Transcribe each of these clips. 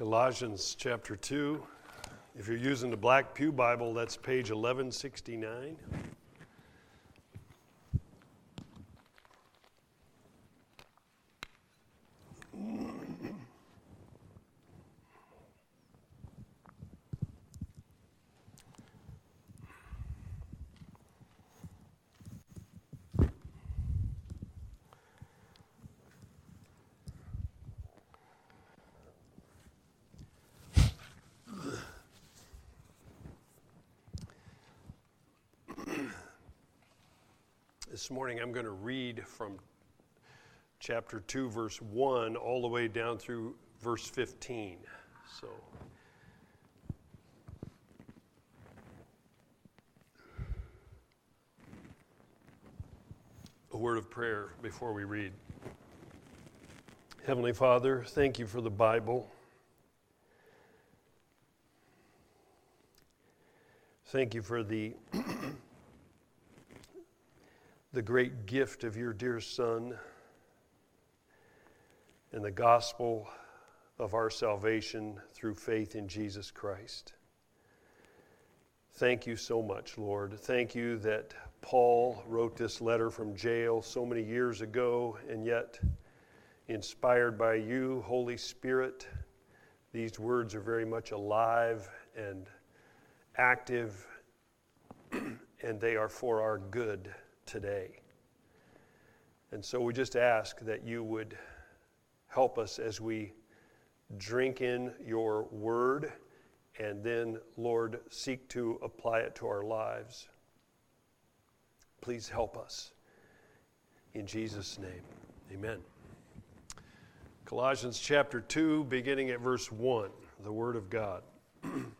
Colossians chapter 2. If you're using the Black Pew Bible, that's page 1169. Morning I'm going to read from chapter 2, verse 1, all the way down through verse 15. So. A word of prayer before we read. Heavenly Father, thank you for the Bible. Thank you for the the great gift of your dear Son and the gospel of our salvation through faith in Jesus Christ. Thank you so much, Lord. Thank you that Paul wrote this letter from jail so many years ago, and yet, inspired by you, Holy Spirit, these words are very much alive and active, and they are for our good today. And so we just ask that you would help us as we drink in your word and then, Lord, seek to apply it to our lives. Please help us. In Jesus' name, amen. Colossians chapter 2, beginning at verse 1, the Word of God.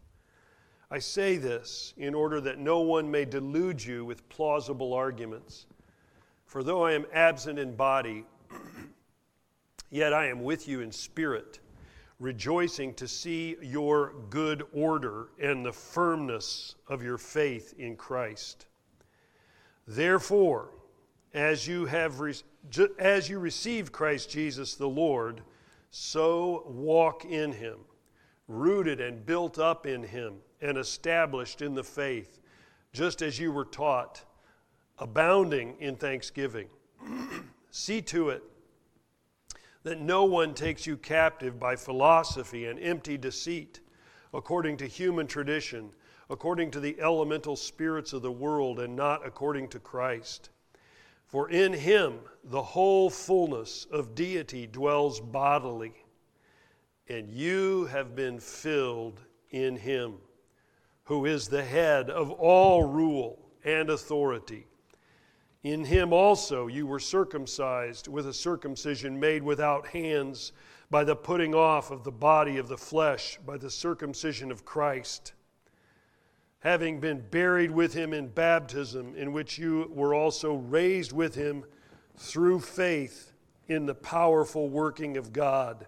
I say this in order that no one may delude you with plausible arguments. For though I am absent in body, yet I am with you in spirit, rejoicing to see your good order and the firmness of your faith in Christ. Therefore, as you have re- as you receive Christ Jesus the Lord, so walk in him, rooted and built up in him and established in the faith, just as you were taught, abounding in thanksgiving. See to it that no one takes you captive by philosophy and empty deceit, according to human tradition, according to the elemental spirits of the world, and not according to Christ. For in him the whole fullness of deity dwells bodily, and you have been filled in him who is the head of all rule and authority. In him also you were circumcised with a circumcision made without hands by the putting off of the body of the flesh by the circumcision of Christ. Having been buried with him in baptism, in which you were also raised with him through faith in the powerful working of God,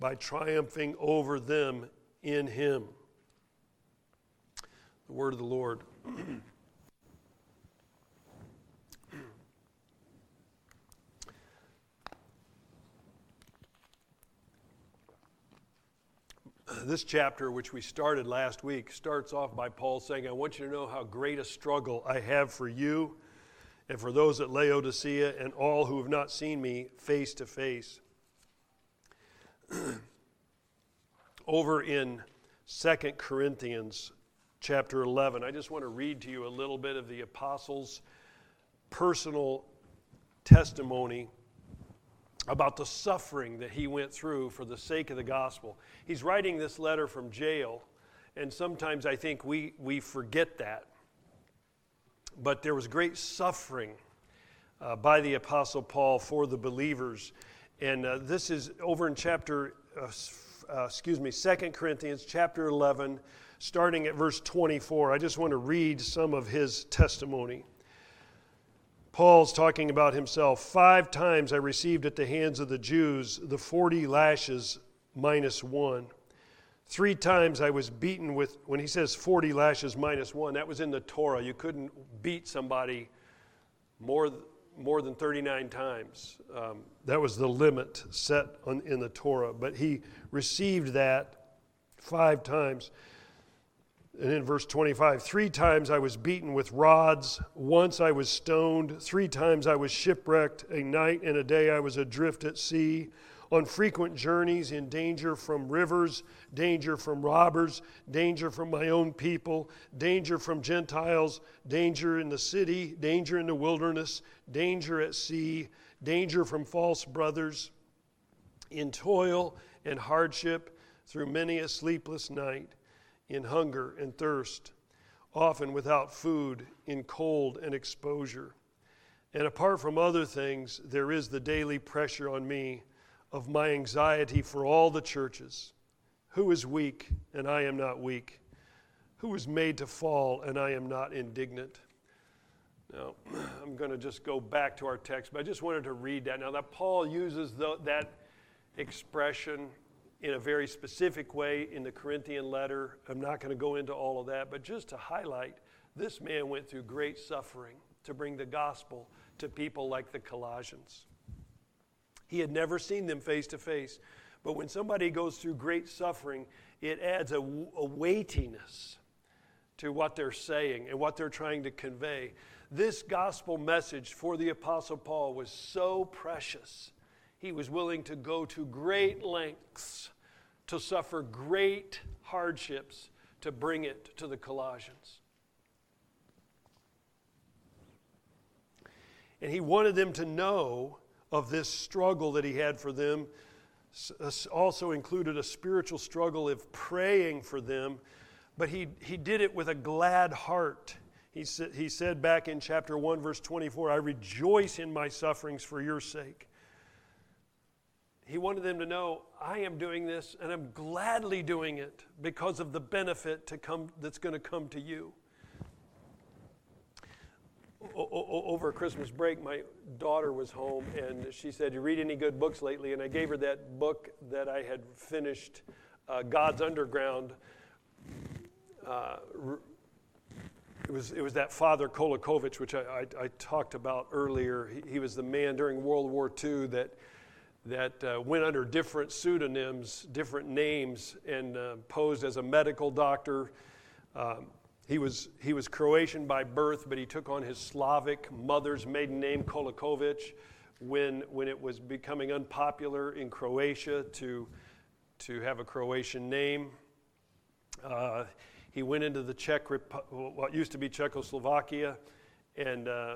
by triumphing over them in him. The word of the Lord. this chapter, which we started last week, starts off by Paul saying, I want you to know how great a struggle I have for you and for those at Laodicea and all who have not seen me face to face. over in Second Corinthians chapter 11. I just want to read to you a little bit of the apostles' personal testimony about the suffering that he went through for the sake of the gospel. He's writing this letter from jail, and sometimes I think we, we forget that. But there was great suffering uh, by the Apostle Paul for the believers. And uh, this is over in chapter, uh, uh excuse me, Second Corinthians chapter 11, starting at verse 24. I just want to read some of his testimony. Paul's talking about himself. Five times I received at the hands of the Jews the 40 lashes minus one. Three times I was beaten with, when he says 40 lashes minus one, that was in the Torah. You couldn't beat somebody more, more than 39 times. Um, that was the limit set on, in the Torah. But he received that five times. And in verse 25, three times I was beaten with rods, once I was stoned, three times I was shipwrecked, a night and a day I was adrift at sea, on frequent journeys, in danger from rivers, danger from robbers, danger from my own people, danger from Gentiles, danger in the city, danger in the wilderness, danger at sea, danger from false brothers, in toil and hardship through many a sleepless night in hunger and thirst, often without food, in cold and exposure. And apart from other things, there is the daily pressure on me of my anxiety for all the churches. Who is weak and I am not weak? Who is made to fall and I am not indignant? Now, I'm going to just go back to our text, but I just wanted to read that. Now, that Paul uses the, that expression in a very specific way in the Corinthian letter. I'm not going to go into all of that, but just to highlight, this man went through great suffering to bring the gospel to people like the Colossians. He had never seen them face to face, but when somebody goes through great suffering, it adds a, a weightiness to what they're saying and what they're trying to convey. This gospel message for the Apostle Paul was so precious he was willing to go to great lengths to suffer great hardships to bring it to the Colossians. And he wanted them to know of this struggle that he had for them. Uh, also included a spiritual struggle of praying for them, but he, he did it with a glad heart. He, sa- he said back in chapter 1, verse 24, I rejoice in my sufferings for your sake he wanted them to know I am doing this and I'm gladly doing it because of the benefit to come that's going to come to you. O- over Christmas break, my daughter was home and she said, You read any good books lately? And I gave her that book that I had finished, uh, God's Underground. Uh, it was, it was that Father Kolakovic, which I, I, I talked about earlier. He, he was the man during World War II that that uh, went under different pseudonyms, different names, and uh, posed as a medical doctor. Um, he, was, he was Croatian by birth, but he took on his Slavic mother's maiden name, Kolakovic, when, when it was becoming unpopular in Croatia to, to have a Croatian name. Uh, he went into the Czech, what used to be Czechoslovakia, and uh,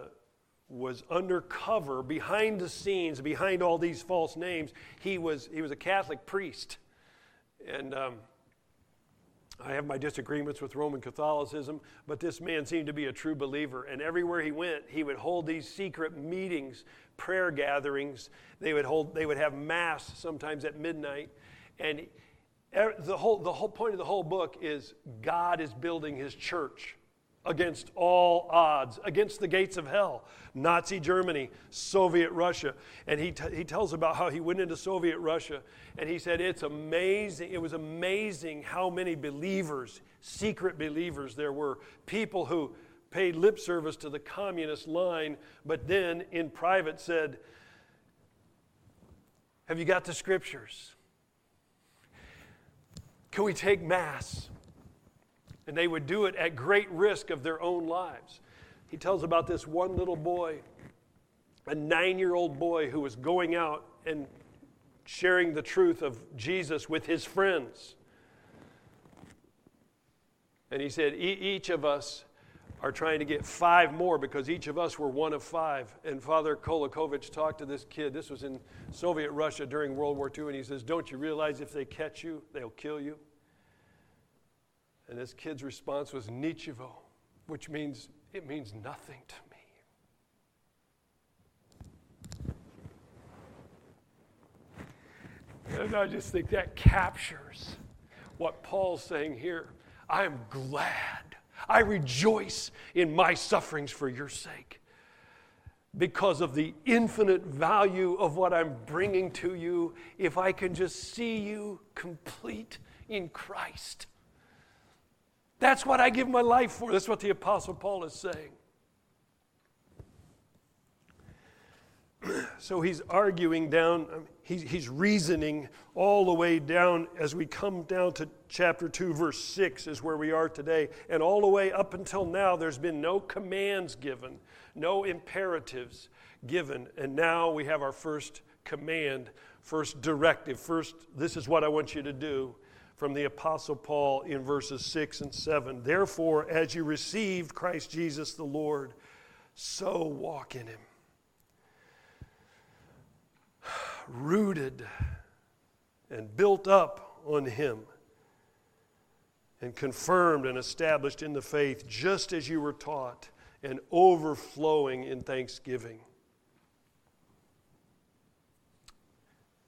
was undercover, behind the scenes, behind all these false names. He was, he was a Catholic priest. And um, I have my disagreements with Roman Catholicism, but this man seemed to be a true believer. And everywhere he went, he would hold these secret meetings, prayer gatherings. They would, hold, they would have mass sometimes at midnight. And the whole, the whole point of the whole book is God is building his church against all odds, against the gates of hell. Nazi Germany, Soviet Russia. And he, t- he tells about how he went into Soviet Russia and he said, It's amazing. It was amazing how many believers, secret believers, there were. People who paid lip service to the communist line, but then in private said, Have you got the scriptures? Can we take Mass? And they would do it at great risk of their own lives. He tells about this one little boy, a nine year old boy who was going out and sharing the truth of Jesus with his friends. And he said, e- each of us are trying to get five more because each of us were one of five. And Father Kolakovic talked to this kid. This was in Soviet Russia during World War II. And he says, Don't you realize if they catch you, they'll kill you? And this kid's response was Nichivo, which means it means nothing to me. And I just think that captures what Paul's saying here. I am glad. I rejoice in my sufferings for your sake because of the infinite value of what I'm bringing to you if I can just see you complete in Christ. That's what I give my life for. That's what the Apostle Paul is saying. so he's arguing down, he's reasoning all the way down as we come down to chapter 2, verse 6, is where we are today. And all the way up until now, there's been no commands given, no imperatives given. And now we have our first command, first directive, first, this is what I want you to do from the Apostle Paul in verses 6 and 7. Therefore, as you received Christ Jesus the Lord, so walk in him rooted and built up on Him and confirmed and established in the faith just as you were taught and overflowing in thanksgiving.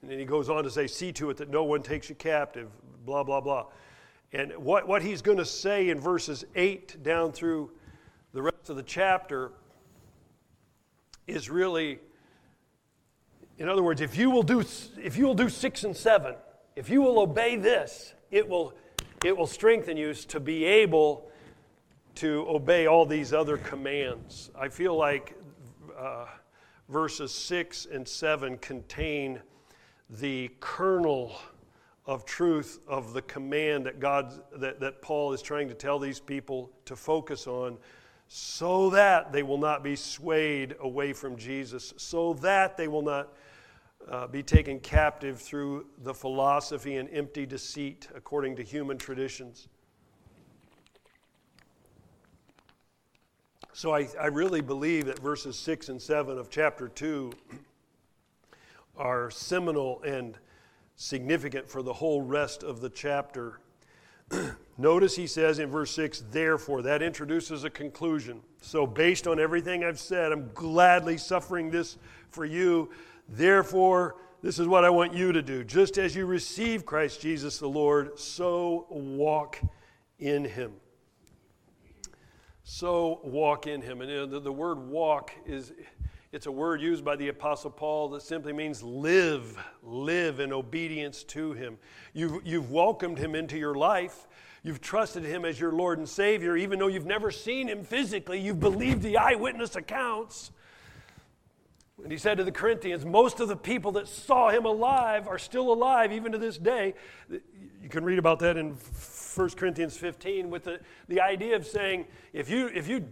And then he goes on to say, See to it that no one takes you captive, blah, blah, blah. And what, what he's going to say in verses 8 down through the rest of the chapter is really in other words, if you will do, if you will do six and seven, if you will obey this, it will, it will strengthen you to be able to obey all these other commands. I feel like uh, verses six and seven contain the kernel of truth of the command that God that, that Paul is trying to tell these people to focus on so that they will not be swayed away from Jesus, so that they will not uh, be taken captive through the philosophy and empty deceit according to human traditions. So I, I really believe that verses 6 and 7 of chapter 2 are seminal and significant for the whole rest of the chapter. Notice he says in verse 6, therefore, that introduces a conclusion. So, based on everything I've said, I'm gladly suffering this for you Therefore, this is what I want you to do. Just as you receive Christ Jesus the Lord, so walk in him. So walk in him. And the word walk is it's a word used by the apostle paul that simply means live live in obedience to him. You've, you've welcomed him into your life. You've trusted him as your lord and savior even though you've never seen him physically. You've believed the eyewitness accounts. And he said to the Corinthians, most of the people that saw him alive are still alive even to this day. You can read about that in 1 Corinthians 15 with the, the idea of saying, if you, if, you,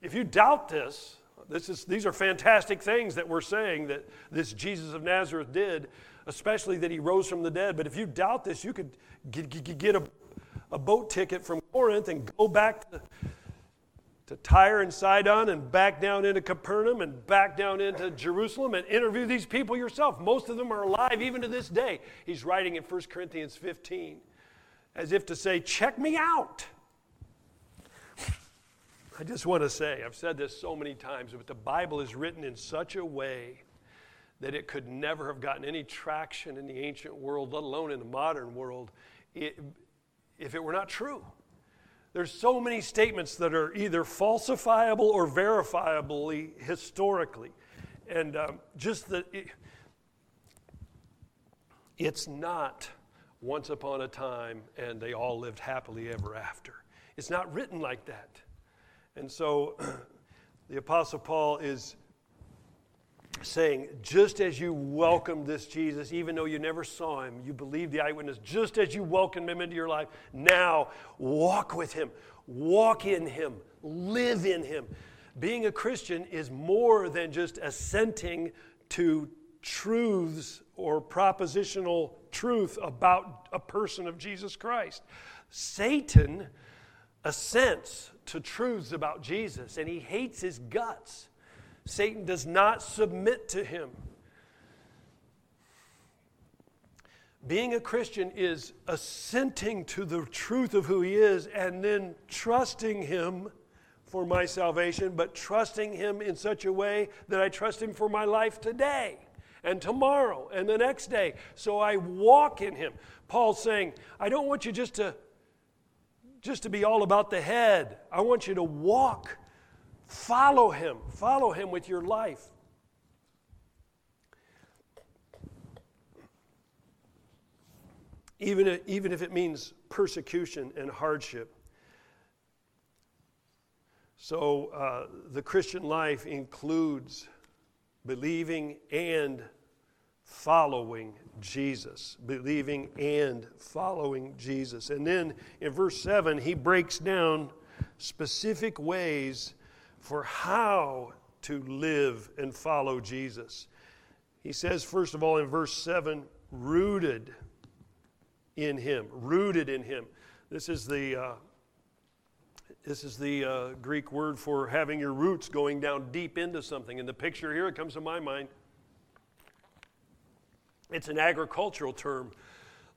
if you doubt this, this is, these are fantastic things that we're saying that this Jesus of Nazareth did, especially that he rose from the dead. But if you doubt this, you could get, get a, a boat ticket from Corinth and go back to to Tyre and Sidon and back down into Capernaum and back down into Jerusalem and interview these people yourself. Most of them are alive even to this day. He's writing in 1 Corinthians 15 as if to say, Check me out. I just want to say, I've said this so many times, but the Bible is written in such a way that it could never have gotten any traction in the ancient world, let alone in the modern world, if it were not true. There's so many statements that are either falsifiable or verifiably historically. And um, just that it, it's not once upon a time and they all lived happily ever after. It's not written like that. And so the Apostle Paul is saying, just as you welcomed this Jesus, even though you never saw him, you believed the eyewitness, just as you welcomed him into your life, now walk with him, walk in him, live in him. Being a Christian is more than just assenting to truths or propositional truth about a person of Jesus Christ. Satan assents to truths about Jesus and he hates his guts. Satan does not submit to him. Being a Christian is assenting to the truth of who he is and then trusting him for my salvation, but trusting him in such a way that I trust him for my life today and tomorrow and the next day. So I walk in him. Paul's saying, I don't want you just to just to be all about the head. I want you to walk. Follow him. Follow him with your life. Even if, even if it means persecution and hardship. So, uh, the Christian life includes believing and following Jesus. Believing and following Jesus. And then in verse 7, he breaks down specific ways for how to live and follow Jesus. He says, first of all, in verse 7, rooted in him. Rooted in him. This is the. Uh, this is the uh, Greek word for having your roots going down deep into something. And the picture here, it comes to my mind it's an agricultural term,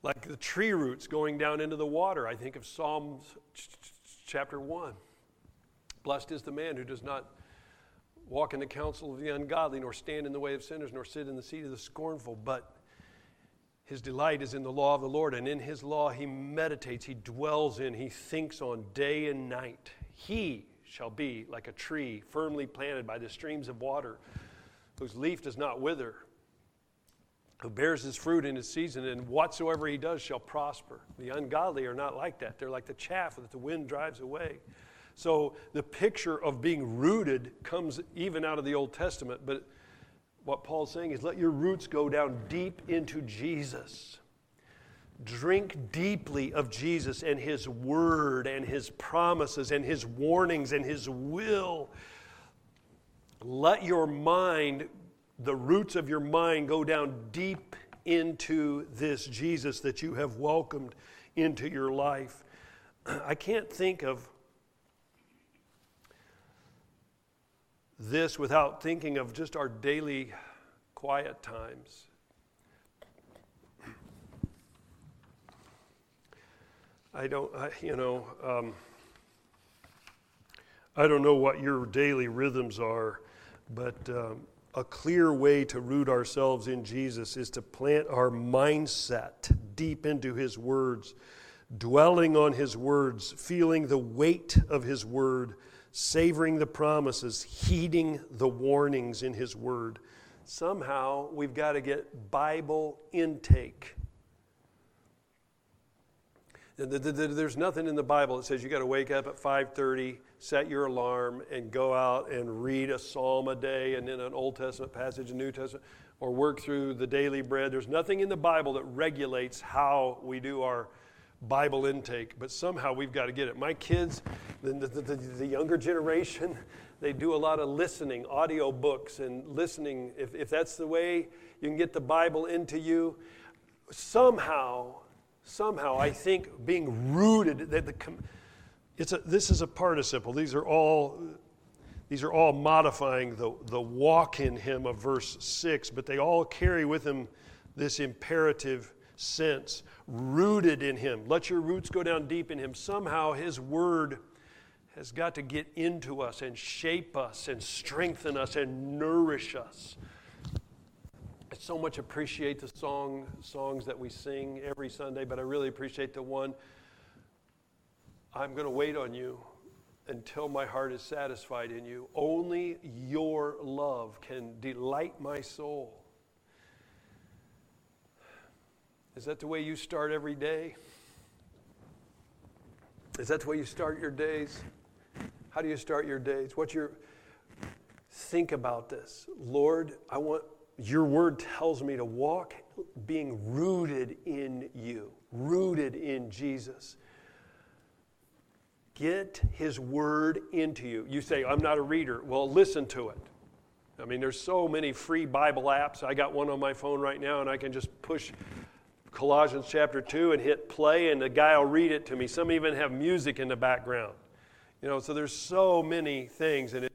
like the tree roots going down into the water. I think of Psalms chapter 1. Blessed is the man who does not walk in the counsel of the ungodly, nor stand in the way of sinners, nor sit in the seat of the scornful, but his delight is in the law of the Lord, and in his law he meditates, he dwells in, he thinks on day and night. He shall be like a tree firmly planted by the streams of water, whose leaf does not wither who bears his fruit in his season, and whatsoever he does shall prosper. The ungodly are not like that. They're like the chaff that the wind drives away. So the picture of being rooted comes even out of the Old Testament, but what Paul's saying is let your roots go down deep into Jesus. Drink deeply of Jesus and his word and his promises and his warnings and his will. Let your mind the roots of your mind go down deep into this Jesus that you have welcomed into your life. I can't think of this without thinking of just our daily quiet times. I don't, I, you know, um, I don't know what your daily rhythms are, but um, a clear way to root ourselves in Jesus is to plant our mindset deep into His words, dwelling on His words, feeling the weight of His word, savoring the promises, heeding the warnings in His word. Somehow we've got to get Bible intake. There's nothing in the Bible that says you got to wake up at 5:30 set your alarm and go out and read a psalm a day and then an Old Testament passage, a New Testament, or work through the daily bread. There's nothing in the Bible that regulates how we do our Bible intake, but somehow we've got to get it. My kids, the, the, the, the younger generation, they do a lot of listening, audio books, and listening. If, if that's the way you can get the Bible into you, somehow, somehow, I think being rooted, that the, it's a, this is a participle. These are all these are all modifying the, the walk in him of verse 6, but they all carry with them this imperative sense rooted in him. Let your roots go down deep in him. Somehow his word has got to get into us and shape us and strengthen us and nourish us. So much appreciate the song songs that we sing every Sunday, but I really appreciate the one I'm going to wait on you until my heart is satisfied in you. Only your love can delight my soul. Is that the way you start every day? Is that the way you start your days? How do you start your days? What's your think about this? Lord, I want your word tells me to walk being rooted in you, rooted in Jesus. Get His Word into you. You say, I'm not a reader. Well, listen to it. I mean, there's so many free Bible apps. I got one on my phone right now, and I can just push Colossians chapter 2 and hit play, and the guy will read it to me. Some even have music in the background. You know, so there's so many things. And, it,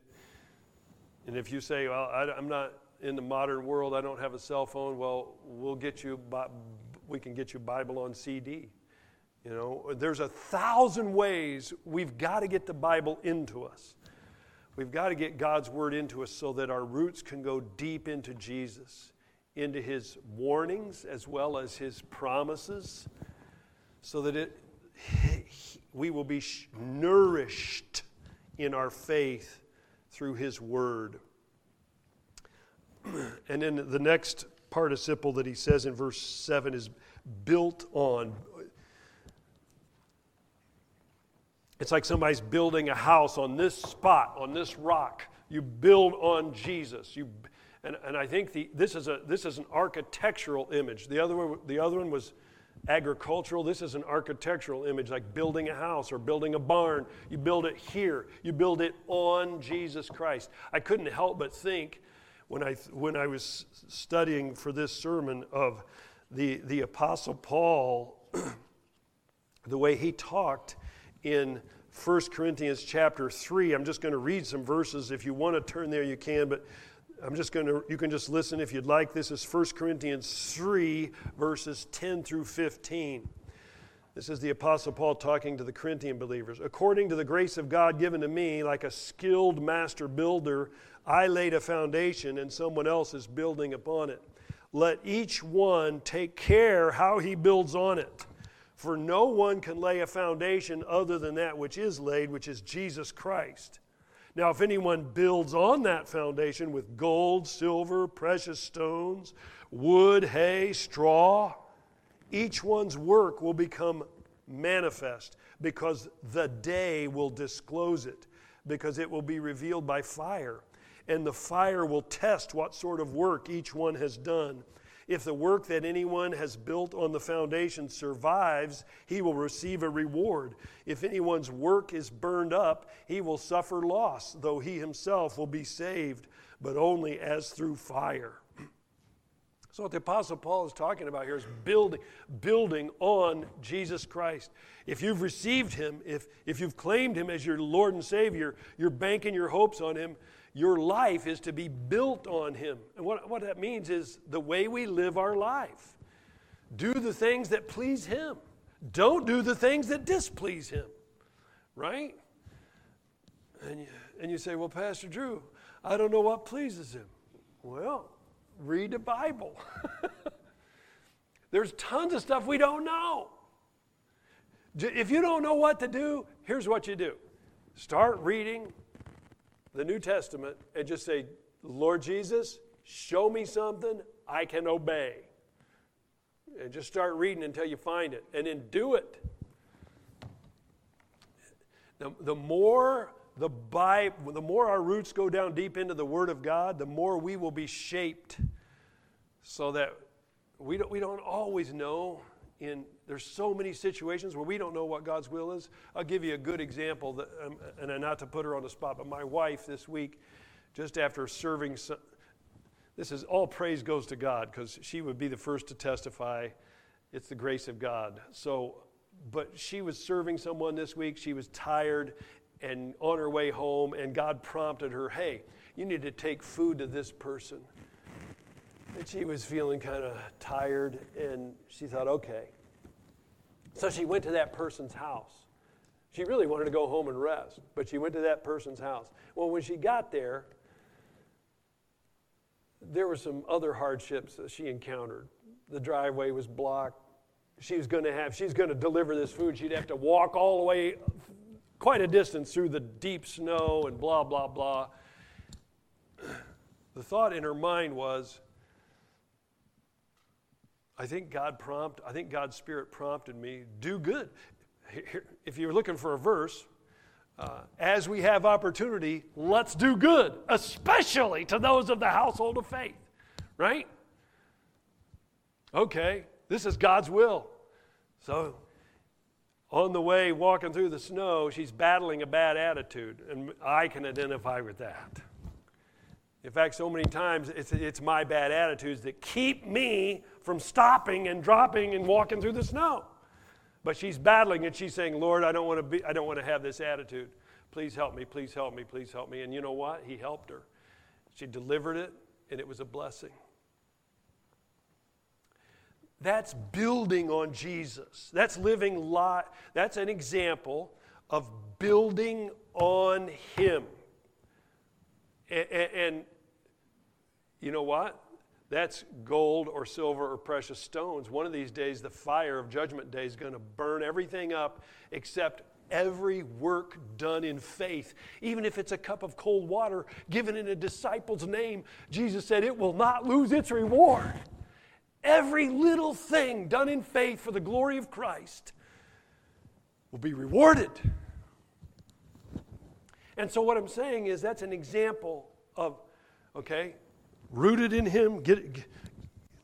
and if you say, well, I, am not in the modern world, I don't have a cell phone, well, we'll get you, we can get you Bible on CD. You know, there's a thousand ways we've got to get the Bible into us. We've got to get God's Word into us so that our roots can go deep into Jesus, into His warnings as well as His promises, so that it, we will be nourished in our faith through His Word. And then the next participle that he says in verse 7 is built on. It's like somebody's building a house on this spot, on this rock. You build on Jesus. You, and, and I think the, this, is a, this is an architectural image. The other, one, the other one was agricultural. This is an architectural image, like building a house or building a barn. You build it here, you build it on Jesus Christ. I couldn't help but think when I, when I was studying for this sermon of the, the Apostle Paul, the way he talked in 1 Corinthians chapter 3. I'm just going to read some verses. If you want to turn there, you can, but I'm just going to, you can just listen if you'd like. This is 1 Corinthians 3, verses 10 through 15. This is the Apostle Paul talking to the Corinthian believers. According to the grace of God given to me, like a skilled master builder, I laid a foundation and someone else is building upon it. Let each one take care how he builds on it. For no one can lay a foundation other than that which is laid, which is Jesus Christ. Now, if anyone builds on that foundation with gold, silver, precious stones, wood, hay, straw, each one's work will become manifest because the day will disclose it, because it will be revealed by fire. And the fire will test what sort of work each one has done. If the work that anyone has built on the foundation survives, he will receive a reward. If anyone's work is burned up, he will suffer loss, though he himself will be saved, but only as through fire. So, what the Apostle Paul is talking about here is building, building on Jesus Christ. If you've received him, if, if you've claimed him as your Lord and Savior, you're banking your hopes on him, your life is to be built on Him. And what, what that means is the way we live our life. Do the things that please Him, don't do the things that displease Him, right? And you, and you say, Well, Pastor Drew, I don't know what pleases Him. Well, read the Bible. There's tons of stuff we don't know. If you don't know what to do, here's what you do start reading the New Testament and just say, Lord Jesus, show me something I can obey. And just start reading until you find it, and then do it. The, the more the Bible, the more our roots go down deep into the Word of God, the more we will be shaped so that we don't, we don't always know in there's so many situations where we don't know what God's will is. I'll give you a good example, that, um, and not to put her on the spot, but my wife this week, just after serving, some, this is all praise goes to God because she would be the first to testify. It's the grace of God. So, but she was serving someone this week. She was tired and on her way home, and God prompted her, "Hey, you need to take food to this person." And she was feeling kind of tired, and she thought, "Okay." So she went to that person's house. She really wanted to go home and rest, but she went to that person's house. Well, when she got there, there were some other hardships that she encountered. The driveway was blocked. She was going to have, she's going to deliver this food. She'd have to walk all the way quite a distance through the deep snow and blah, blah, blah. The thought in her mind was, I think God prompt, I think God's Spirit prompted me, do good. If you're looking for a verse, uh, as we have opportunity, let's do good, especially to those of the household of faith, right? Okay, this is God's will. So, on the way walking through the snow, she's battling a bad attitude, and I can identify with that. In fact, so many times it's, it's my bad attitudes that keep me from stopping and dropping and walking through the snow. But she's battling and she's saying, Lord, I don't want to be, I don't want to have this attitude. Please help me, please help me, please help me. And you know what? He helped her. She delivered it, and it was a blessing. That's building on Jesus. That's living li- That's an example of building on Him. And, and, you know what? That's gold or silver or precious stones. One of these days, the fire of Judgment Day is going to burn everything up except every work done in faith. Even if it's a cup of cold water given in a disciple's name, Jesus said it will not lose its reward. Every little thing done in faith for the glory of Christ will be rewarded. And so, what I'm saying is that's an example of, okay, rooted in Him, get, get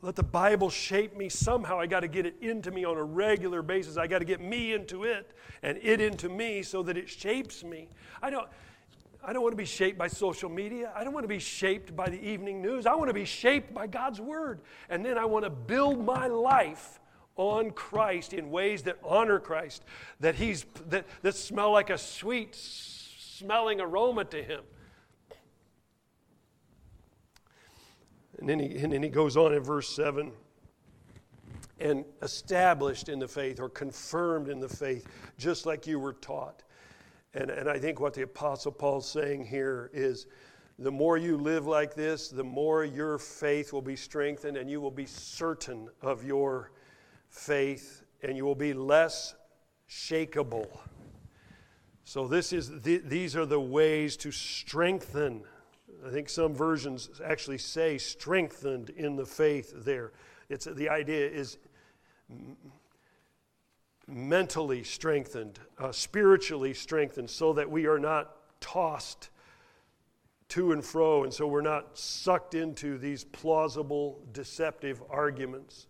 let the Bible shape me somehow. I got to get it into me on a regular basis. I got to get me into it and it into me so that it shapes me. I don't, I don't want to be shaped by social media. I don't want to be shaped by the evening news. I want to be shaped by God's Word. And then I want to build my life on Christ in ways that honor Christ, that, he's, that, that smell like a sweet smelling aroma to Him. And then, he, and then he goes on in verse 7 and established in the faith or confirmed in the faith, just like you were taught. And, and I think what the Apostle Paul's saying here is the more you live like this, the more your faith will be strengthened and you will be certain of your faith and you will be less shakable. So, this is the, these are the ways to strengthen I think some versions actually say strengthened in the faith there. It's, the idea is mentally strengthened, uh, spiritually strengthened, so that we are not tossed to and fro, and so we're not sucked into these plausible, deceptive arguments.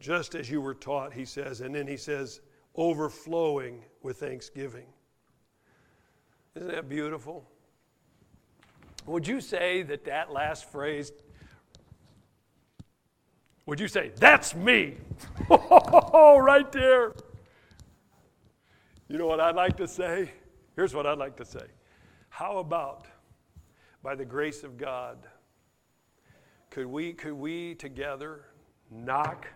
Just as you were taught, he says, and then he says, overflowing with thanksgiving. Isn't that beautiful? Would you say that that last phrase, would you say, that's me? Oh, right there. You know what I'd like to say? Here's what I'd like to say. How about, by the grace of God, could we, could we together knock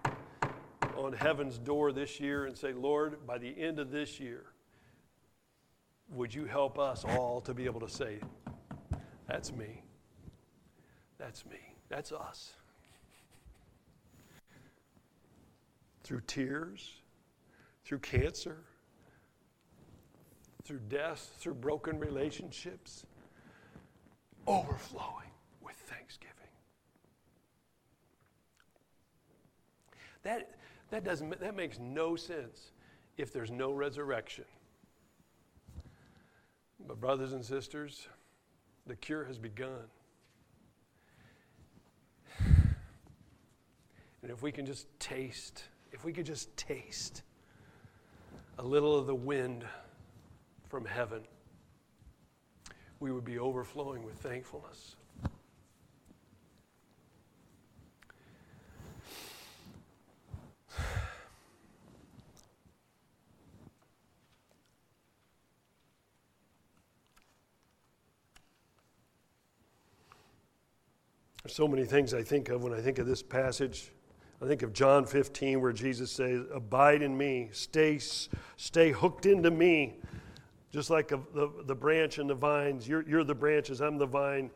on heaven's door this year and say, Lord, by the end of this year, would you help us all to be able to say, That's me. That's me. That's us. Through tears, through cancer, through death, through broken relationships, overflowing with thanksgiving. That, that, doesn't, that makes no sense if there's no resurrection. But, brothers and sisters, the cure has begun. And if we can just taste, if we could just taste a little of the wind from heaven, we would be overflowing with thankfulness. So many things I think of when I think of this passage. I think of John 15, where Jesus says, Abide in me, stay, stay hooked into me, just like a, the, the branch and the vines. You're, you're the branches, I'm the vine.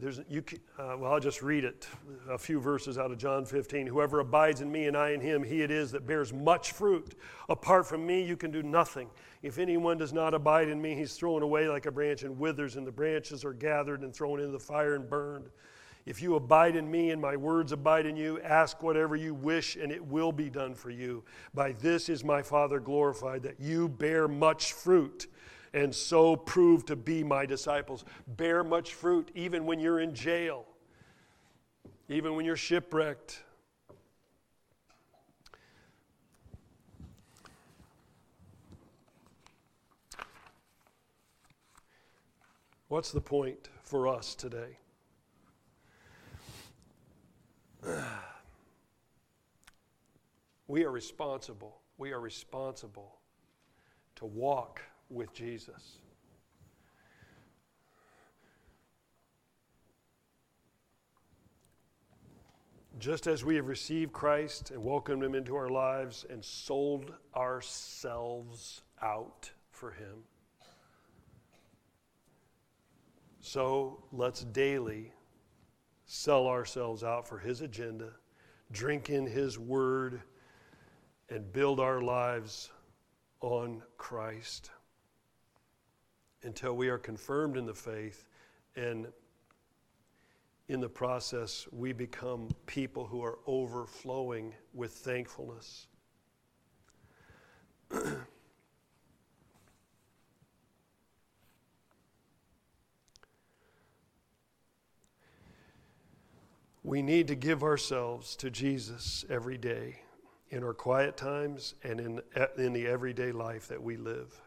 There's, you, uh, well, I'll just read it, a few verses out of John 15. Whoever abides in me and I in him, he it is that bears much fruit. Apart from me, you can do nothing. If anyone does not abide in me, he's thrown away like a branch and withers, and the branches are gathered and thrown into the fire and burned. If you abide in me and my words abide in you, ask whatever you wish and it will be done for you. By this is my Father glorified, that you bear much fruit and so prove to be my disciples. Bear much fruit even when you're in jail, even when you're shipwrecked. What's the point for us today? We are responsible. We are responsible to walk with Jesus. Just as we have received Christ and welcomed him into our lives and sold ourselves out for him, so let's daily sell ourselves out for his agenda, drink in his word, and build our lives on Christ until we are confirmed in the faith and in the process, we become people who are overflowing with thankfulness. We need to give ourselves to Jesus every day in our quiet times and in, in the everyday life that we live.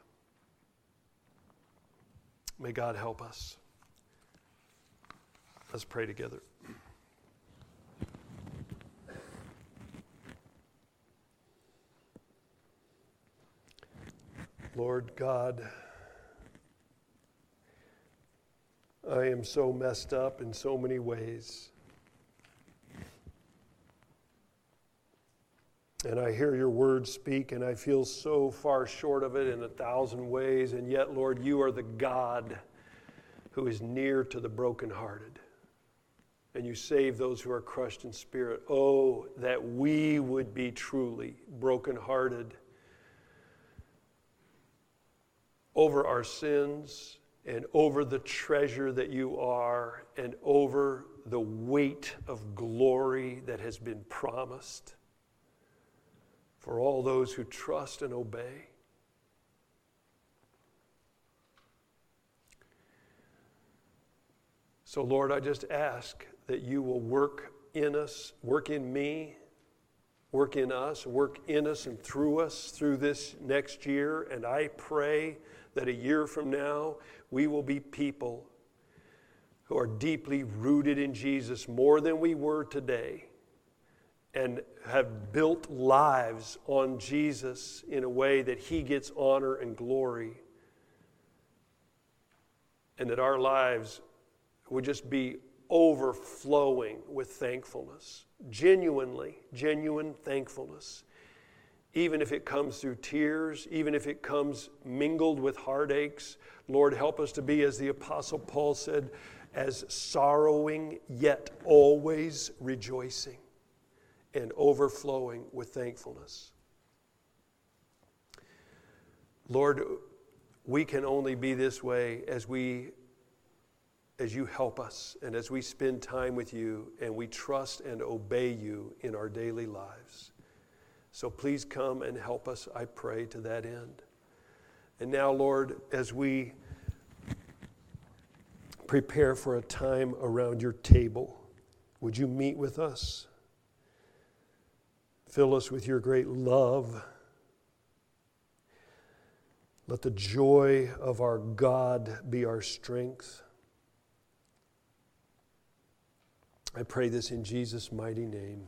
May God help us. Let's pray together. Lord God, I am so messed up in so many ways. And I hear your word speak, and I feel so far short of it in a thousand ways. And yet, Lord, you are the God who is near to the brokenhearted and you save those who are crushed in spirit. Oh, that we would be truly brokenhearted over our sins and over the treasure that you are and over the weight of glory that has been promised for all those who trust and obey. So, Lord, I just ask that you will work in us, work in me, work in us, work in us and through us through this next year. And I pray that a year from now, we will be people who are deeply rooted in Jesus more than we were today and have built lives on Jesus in a way that He gets honor and glory. And that our lives would just be overflowing with thankfulness, genuinely, genuine thankfulness. Even if it comes through tears, even if it comes mingled with heartaches, Lord, help us to be, as the Apostle Paul said, as sorrowing yet always rejoicing and overflowing with thankfulness. Lord, we can only be this way as we as you help us and as we spend time with you and we trust and obey you in our daily lives. So please come and help us, I pray, to that end. And now, Lord, as we prepare for a time around your table, would you meet with us? Fill us with your great love. Let the joy of our God be our strength. I pray this in Jesus' mighty name.